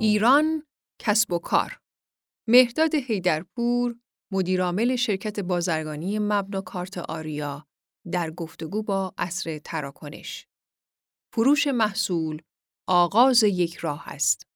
ایران کسب و کار مهداد هیدرپور مدیرعامل شرکت بازرگانی مبنا کارت آریا در گفتگو با اصر تراکنش فروش محصول آغاز یک راه است.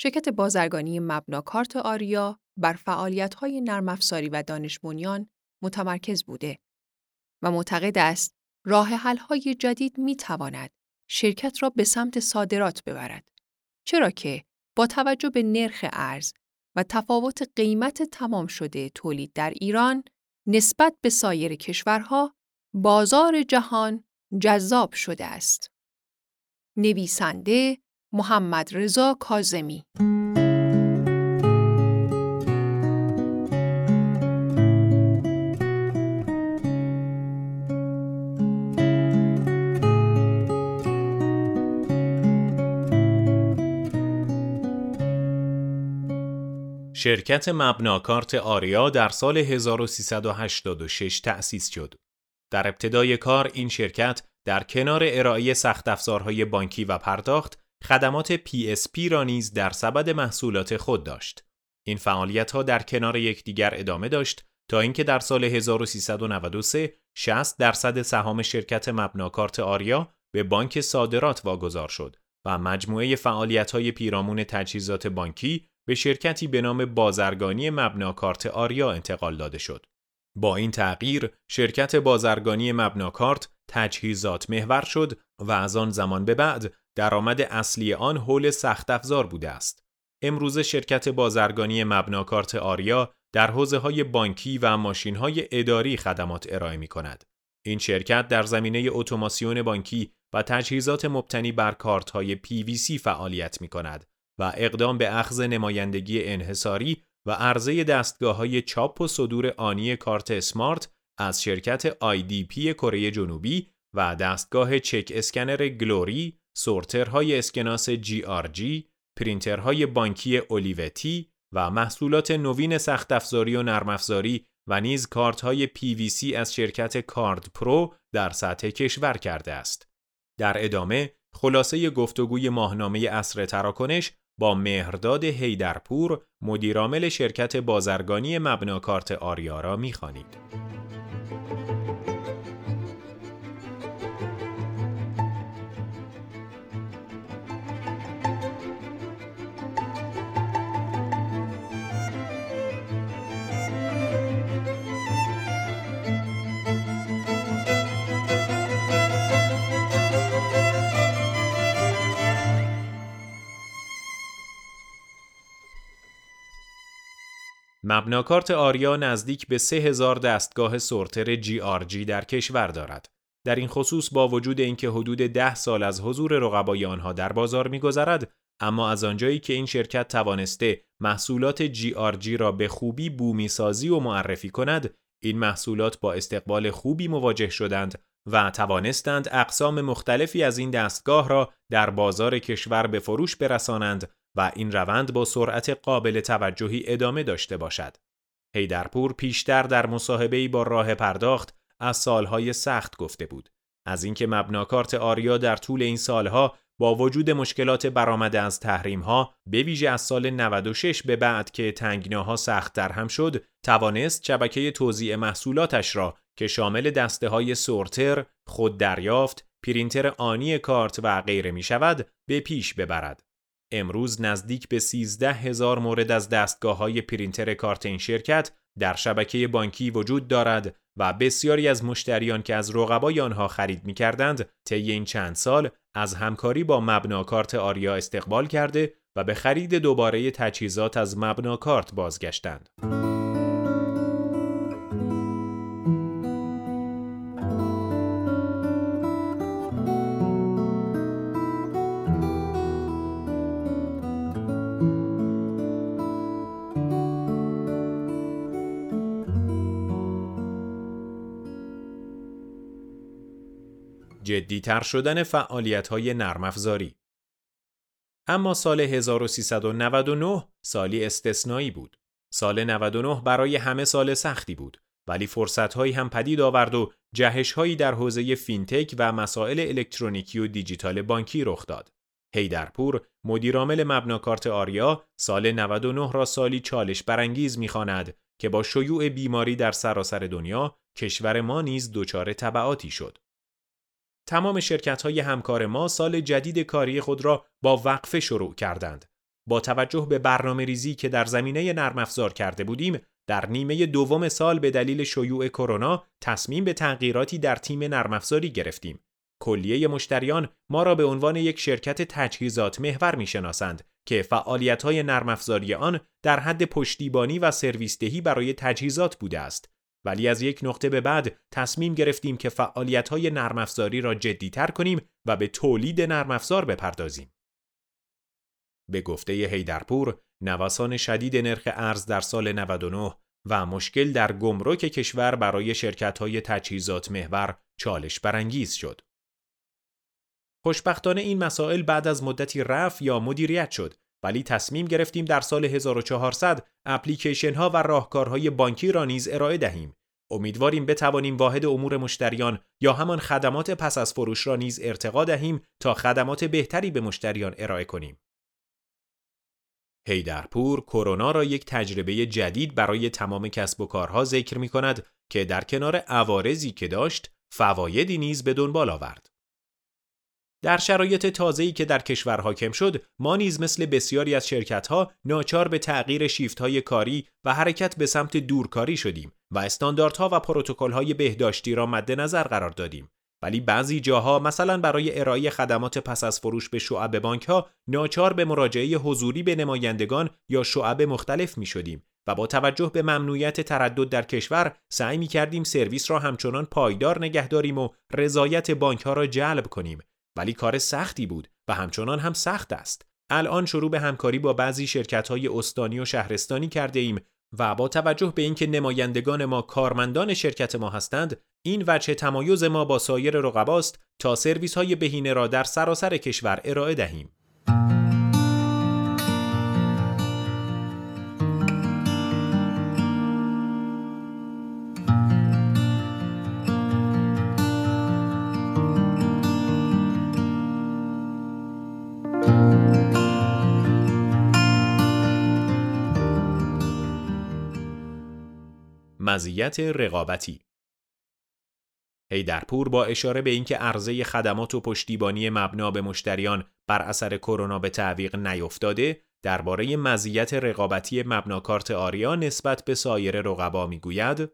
شرکت بازرگانی مبنا کارت آریا بر فعالیت‌های نرم افزاری و دانش بنیان متمرکز بوده و معتقد است راه حل‌های جدید می تواند شرکت را به سمت صادرات ببرد. چرا که با توجه به نرخ ارز و تفاوت قیمت تمام شده تولید در ایران نسبت به سایر کشورها بازار جهان جذاب شده است. نویسنده محمد رضا کازمی شرکت مبناکارت آریا در سال 1386 تأسیس شد. در ابتدای کار این شرکت در کنار ارائه سخت افزارهای بانکی و پرداخت خدمات PSP را نیز در سبد محصولات خود داشت. این فعالیت ها در کنار یکدیگر ادامه داشت تا اینکه در سال 1393 60 درصد سهام شرکت مبناکارت آریا به بانک صادرات واگذار شد و مجموعه فعالیت های پیرامون تجهیزات بانکی به شرکتی به نام بازرگانی مبناکارت آریا انتقال داده شد. با این تغییر شرکت بازرگانی مبناکارت تجهیزات محور شد و از آن زمان به بعد درآمد اصلی آن حول سخت افزار بوده است. امروز شرکت بازرگانی مبناکارت آریا در حوزه های بانکی و ماشین های اداری خدمات ارائه می کند. این شرکت در زمینه اتوماسیون بانکی و تجهیزات مبتنی بر کارت های PVC فعالیت می کند و اقدام به اخذ نمایندگی انحصاری و عرضه دستگاه های چاپ و صدور آنی کارت اسمارت از شرکت IDP کره جنوبی و دستگاه چک اسکنر گلوری، سورترهای اسکناس GRG، پرینترهای بانکی اولیوتی و محصولات نوین سخت افزاری و نرم افزاری و نیز کارت های PVC از شرکت کارد پرو در سطح کشور کرده است. در ادامه خلاصه گفتگوی ماهنامه اصر تراکنش با مهرداد هیدرپور مدیرعامل شرکت بازرگانی مبناکارت آریا را می‌خوانید. مبناکارت آریا نزدیک به 3000 دستگاه سورتر جی در کشور دارد. در این خصوص با وجود اینکه حدود ده سال از حضور رقبای آنها در بازار میگذرد اما از آنجایی که این شرکت توانسته محصولات جی را به خوبی بومی سازی و معرفی کند این محصولات با استقبال خوبی مواجه شدند و توانستند اقسام مختلفی از این دستگاه را در بازار کشور به فروش برسانند و این روند با سرعت قابل توجهی ادامه داشته باشد. هیدرپور پیشتر در مصاحبه‌ای با راه پرداخت از سالهای سخت گفته بود. از اینکه مبناکارت آریا در طول این سالها با وجود مشکلات برآمده از تحریم ها به ویژه از سال 96 به بعد که تنگناها سخت در هم شد توانست شبکه توزیع محصولاتش را که شامل دسته های سورتر، خود دریافت، پرینتر آنی کارت و غیره می شود به پیش ببرد. امروز نزدیک به 13 هزار مورد از دستگاه های پرینتر کارت این شرکت در شبکه بانکی وجود دارد و بسیاری از مشتریان که از رقبای آنها خرید می کردند طی این چند سال از همکاری با مبناکارت آریا استقبال کرده و به خرید دوباره تجهیزات از مبناکارت بازگشتند. جدیتر شدن فعالیت های نرم. اما سال 1399 سالی استثنایی بود. سال 99 برای همه سال سختی بود ولی فرصت هایی هم پدید آورد و جهش هایی در حوزه فینتک و مسائل الکترونیکی و دیجیتال بانکی رخ داد. هیدرپور مدیرعامل مبناکارت آریا سال 99 را سالی چالش برانگیز می‌خواند که با شیوع بیماری در سراسر دنیا کشور ما نیز دچار تبعاتی شد. تمام شرکت های همکار ما سال جدید کاری خود را با وقفه شروع کردند. با توجه به برنامه ریزی که در زمینه نرم افزار کرده بودیم، در نیمه دوم سال به دلیل شیوع کرونا تصمیم به تغییراتی در تیم نرم افزاری گرفتیم. کلیه مشتریان ما را به عنوان یک شرکت تجهیزات محور می‌شناسند که فعالیت های نرم افزاری آن در حد پشتیبانی و سرویس دهی برای تجهیزات بوده است. ولی از یک نقطه به بعد تصمیم گرفتیم که فعالیت های نرم افزاری را جدیتر کنیم و به تولید نرم افزار بپردازیم. به گفته هیدرپور، نوسان شدید نرخ ارز در سال 99 و مشکل در گمرک کشور برای شرکت های تجهیزات محور چالش برانگیز شد. خوشبختانه این مسائل بعد از مدتی رفع یا مدیریت شد ولی تصمیم گرفتیم در سال 1400 اپلیکیشن ها و راهکارهای بانکی را نیز ارائه دهیم. امیدواریم بتوانیم واحد امور مشتریان یا همان خدمات پس از فروش را نیز ارتقا دهیم تا خدمات بهتری به مشتریان ارائه کنیم. هیدرپور کرونا را یک تجربه جدید برای تمام کسب و کارها ذکر می کند که در کنار عوارضی که داشت فوایدی نیز به دنبال آورد. در شرایط تازه‌ای که در کشور حاکم شد، ما نیز مثل بسیاری از شرکت‌ها ناچار به تغییر شیفت‌های کاری و حرکت به سمت دورکاری شدیم و استانداردها و پروتکل‌های بهداشتی را مد نظر قرار دادیم. ولی بعضی جاها مثلا برای ارائه خدمات پس از فروش به شعب بانک ها ناچار به مراجعه حضوری به نمایندگان یا شعب مختلف می شدیم و با توجه به ممنوعیت تردد در کشور سعی می کردیم سرویس را همچنان پایدار نگه داریم و رضایت بانک ها را جلب کنیم ولی کار سختی بود و همچنان هم سخت است. الان شروع به همکاری با بعضی شرکت های استانی و شهرستانی کرده ایم و با توجه به اینکه نمایندگان ما کارمندان شرکت ما هستند این وجه تمایز ما با سایر رقباست تا سرویس های بهینه را در سراسر کشور ارائه دهیم مزیت رقابتی هیدرپور با اشاره به اینکه عرضه خدمات و پشتیبانی مبنا به مشتریان بر اثر کرونا به تعویق نیفتاده درباره مزیت رقابتی مبناکارت آریا نسبت به سایر رقبا می‌گوید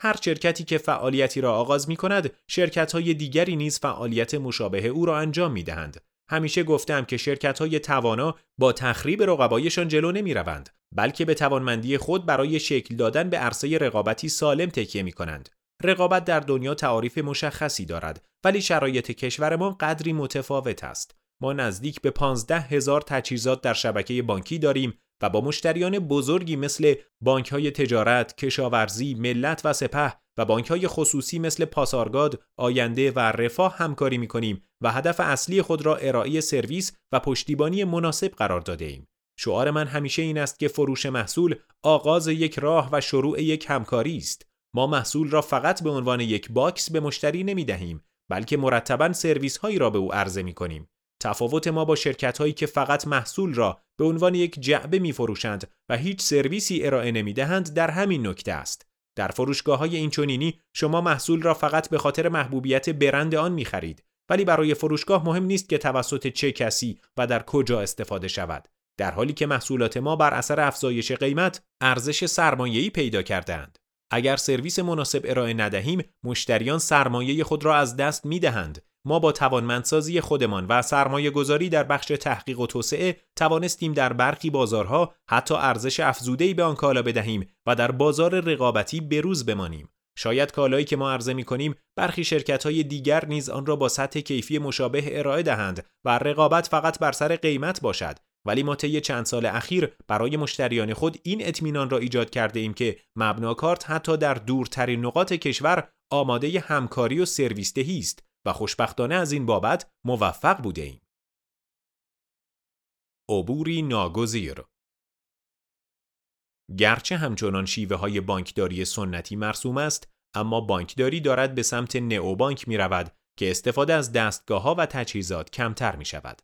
هر شرکتی که فعالیتی را آغاز می کند شرکت های دیگری نیز فعالیت مشابه او را انجام می دهند. همیشه گفتم که شرکت های توانا با تخریب رقبایشان جلو نمی روند بلکه به توانمندی خود برای شکل دادن به عرصه رقابتی سالم تکیه می کنند. رقابت در دنیا تعاریف مشخصی دارد ولی شرایط کشور ما قدری متفاوت است. ما نزدیک به 15 هزار تجهیزات در شبکه بانکی داریم و با مشتریان بزرگی مثل بانک های تجارت، کشاورزی، ملت و سپه و بانک های خصوصی مثل پاسارگاد، آینده و رفاه همکاری می کنیم و هدف اصلی خود را ارائه سرویس و پشتیبانی مناسب قرار داده ایم. شعار من همیشه این است که فروش محصول آغاز یک راه و شروع یک همکاری است. ما محصول را فقط به عنوان یک باکس به مشتری نمی دهیم بلکه مرتبا سرویس هایی را به او عرضه می کنیم. تفاوت ما با شرکت هایی که فقط محصول را به عنوان یک جعبه می فروشند و هیچ سرویسی ارائه نمی دهند در همین نکته است. در فروشگاه های اینچنینی شما محصول را فقط به خاطر محبوبیت برند آن می خرید ولی برای فروشگاه مهم نیست که توسط چه کسی و در کجا استفاده شود. در حالی که محصولات ما بر اثر افزایش قیمت ارزش سرمایه‌ای پیدا کردند. اگر سرویس مناسب ارائه ندهیم، مشتریان سرمایه خود را از دست می دهند. ما با توانمندسازی خودمان و سرمایه گذاری در بخش تحقیق و توسعه توانستیم در برخی بازارها حتی ارزش افزوده‌ای به آن کالا بدهیم و در بازار رقابتی بروز بمانیم. شاید کالایی که ما عرضه می کنیم برخی شرکت های دیگر نیز آن را با سطح کیفی مشابه ارائه دهند و رقابت فقط بر سر قیمت باشد ولی ما طی چند سال اخیر برای مشتریان خود این اطمینان را ایجاد کرده ایم که مبناکارت حتی در دورترین نقاط کشور آماده همکاری و سرویس دهی است و خوشبختانه از این بابت موفق بوده ایم. عبوری ناگزیر گرچه همچنان شیوه های بانکداری سنتی مرسوم است اما بانکداری دارد به سمت نئو بانک می رود که استفاده از دستگاه ها و تجهیزات کمتر می شود.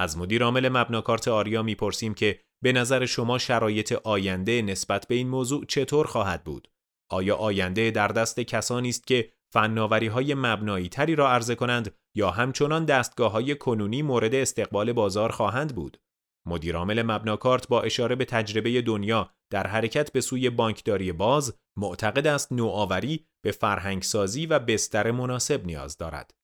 از مدیر عامل مبناکارت آریا می‌پرسیم که به نظر شما شرایط آینده نسبت به این موضوع چطور خواهد بود؟ آیا آینده در دست کسانی است که فناوری های مبنایی تری را عرضه کنند یا همچنان دستگاه های کنونی مورد استقبال بازار خواهند بود؟ مدیرعامل مبناکارت با اشاره به تجربه دنیا در حرکت به سوی بانکداری باز معتقد است نوآوری به فرهنگسازی و بستر مناسب نیاز دارد.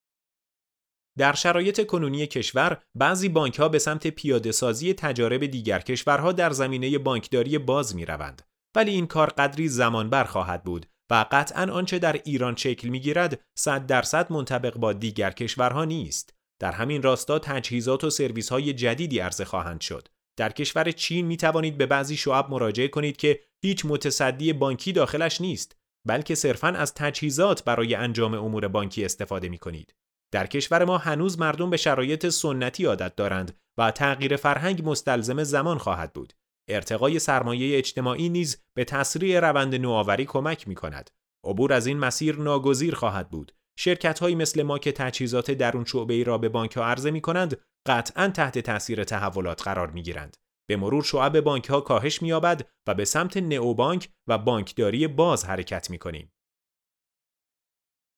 در شرایط کنونی کشور بعضی بانک ها به سمت پیاده سازی تجارب دیگر کشورها در زمینه بانکداری باز می روند. ولی این کار قدری زمان بر خواهد بود و قطعا آنچه در ایران شکل می گیرد 100 درصد منطبق با دیگر کشورها نیست. در همین راستا تجهیزات و سرویس های جدیدی عرضه خواهند شد. در کشور چین می توانید به بعضی شعب مراجعه کنید که هیچ متصدی بانکی داخلش نیست بلکه صرفاً از تجهیزات برای انجام امور بانکی استفاده می کنید. در کشور ما هنوز مردم به شرایط سنتی عادت دارند و تغییر فرهنگ مستلزم زمان خواهد بود. ارتقای سرمایه اجتماعی نیز به تسریع روند نوآوری کمک می کند. عبور از این مسیر ناگزیر خواهد بود. شرکت مثل ما که تجهیزات درون شعبه ای را به بانک ها عرضه می کنند قطعا تحت تاثیر تحولات قرار می گیرند. به مرور شعب بانک ها کاهش می یابد و به سمت نئوبانک و بانکداری باز حرکت می کنیم.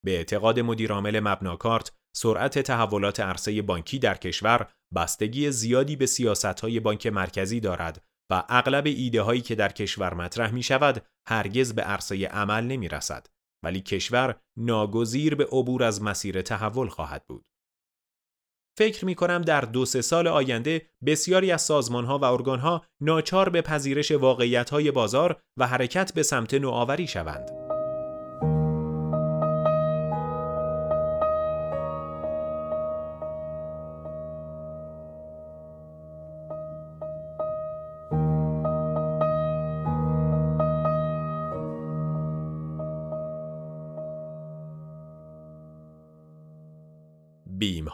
به اعتقاد مدیرعامل مبناکارت سرعت تحولات عرصه بانکی در کشور بستگی زیادی به های بانک مرکزی دارد و اغلب ایده هایی که در کشور مطرح می شود هرگز به عرصه عمل نمی رسد ولی کشور ناگزیر به عبور از مسیر تحول خواهد بود. فکر می کنم در دو سه سال آینده بسیاری از سازمان ها و ارگان ها ناچار به پذیرش واقعیت های بازار و حرکت به سمت نوآوری شوند.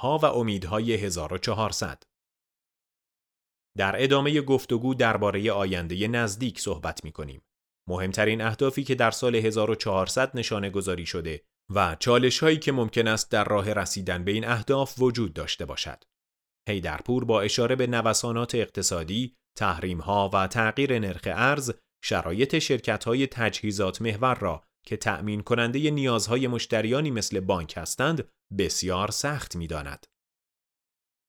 و امیدهای 1400 در ادامه گفتگو درباره آینده نزدیک صحبت می کنیم. مهمترین اهدافی که در سال 1400 نشانه گذاری شده و چالش هایی که ممکن است در راه رسیدن به این اهداف وجود داشته باشد. هیدرپور با اشاره به نوسانات اقتصادی، تحریم ها و تغییر نرخ ارز، شرایط شرکت های تجهیزات محور را که تأمین کننده نیازهای مشتریانی مثل بانک هستند بسیار سخت می داند.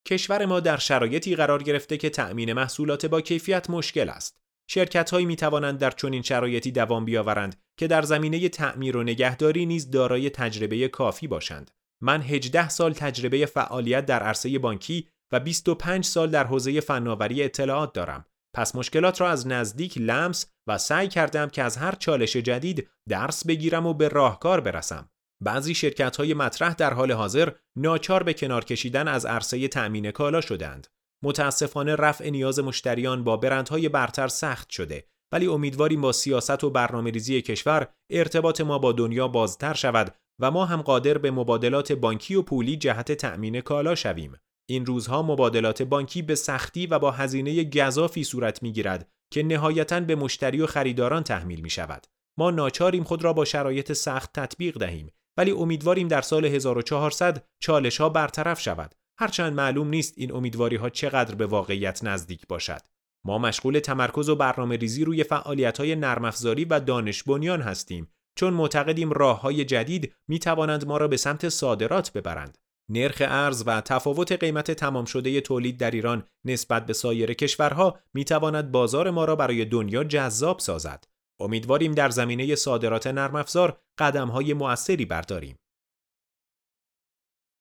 کشور ما در شرایطی قرار گرفته که تأمین محصولات با کیفیت مشکل است. شرکت هایی می توانند در چنین شرایطی دوام بیاورند که در زمینه تعمیر و نگهداری نیز دارای تجربه کافی باشند. من 18 سال تجربه فعالیت در عرصه بانکی و 25 سال در حوزه فناوری اطلاعات دارم. پس مشکلات را از نزدیک لمس و سعی کردم که از هر چالش جدید درس بگیرم و به راهکار برسم. بعضی شرکت های مطرح در حال حاضر ناچار به کنار کشیدن از عرصه تأمین کالا شدند. متاسفانه رفع نیاز مشتریان با برندهای برتر سخت شده ولی امیدواریم با سیاست و برنامه ریزی کشور ارتباط ما با دنیا بازتر شود و ما هم قادر به مبادلات بانکی و پولی جهت تأمین کالا شویم. این روزها مبادلات بانکی به سختی و با هزینه گذافی صورت می‌گیرد که نهایتا به مشتری و خریداران تحمیل می شود. ما ناچاریم خود را با شرایط سخت تطبیق دهیم ولی امیدواریم در سال 1400 چالش ها برطرف شود. هرچند معلوم نیست این امیدواری ها چقدر به واقعیت نزدیک باشد. ما مشغول تمرکز و برنامه ریزی روی فعالیت های نرم و دانش بنیان هستیم چون معتقدیم راه های جدید می توانند ما را به سمت صادرات ببرند. نرخ ارز و تفاوت قیمت تمام شده تولید در ایران نسبت به سایر کشورها می تواند بازار ما را برای دنیا جذاب سازد. امیدواریم در زمینه صادرات نرم افزار قدم های مؤثری برداریم.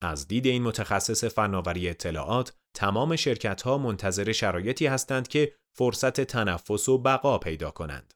از دید این متخصص فناوری اطلاعات، تمام شرکت ها منتظر شرایطی هستند که فرصت تنفس و بقا پیدا کنند.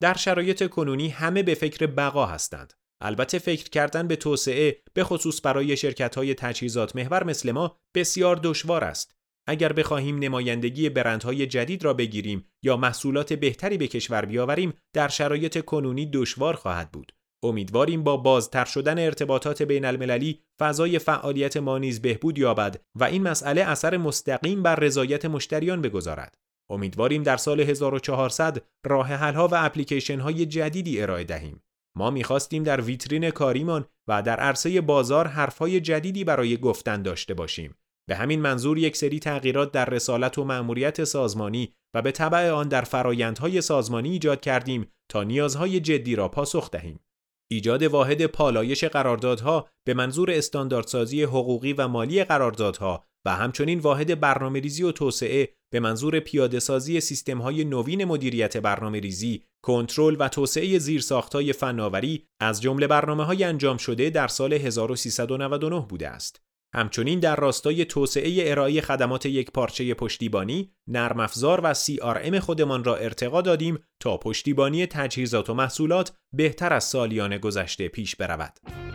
در شرایط کنونی همه به فکر بقا هستند. البته فکر کردن به توسعه به خصوص برای شرکت های تجهیزات محور مثل ما بسیار دشوار است. اگر بخواهیم نمایندگی برندهای جدید را بگیریم یا محصولات بهتری به کشور بیاوریم در شرایط کنونی دشوار خواهد بود. امیدواریم با بازتر شدن ارتباطات بین المللی فضای فعالیت ما نیز بهبود یابد و این مسئله اثر مستقیم بر رضایت مشتریان بگذارد. امیدواریم در سال 1400 راه حلها و اپلیکیشن های جدیدی ارائه دهیم. ما می‌خواستیم در ویترین کاریمان و در عرصه بازار حرفهای جدیدی برای گفتن داشته باشیم به همین منظور یک سری تغییرات در رسالت و مأموریت سازمانی و به طبع آن در فرایندهای سازمانی ایجاد کردیم تا نیازهای جدی را پاسخ دهیم. ایجاد واحد پالایش قراردادها به منظور استانداردسازی حقوقی و مالی قراردادها و همچنین واحد برنامه‌ریزی و توسعه به منظور پیاده سازی سیستم‌های نوین مدیریت برنامه‌ریزی، کنترل و توسعه زیرساخت‌های فناوری از جمله برنامه‌های انجام شده در سال 1399 بوده است. همچنین در راستای توسعه ارائه خدمات یک پارچه پشتیبانی، نرم افزار و CRM خودمان را ارتقا دادیم تا پشتیبانی تجهیزات و محصولات بهتر از سالیان گذشته پیش برود.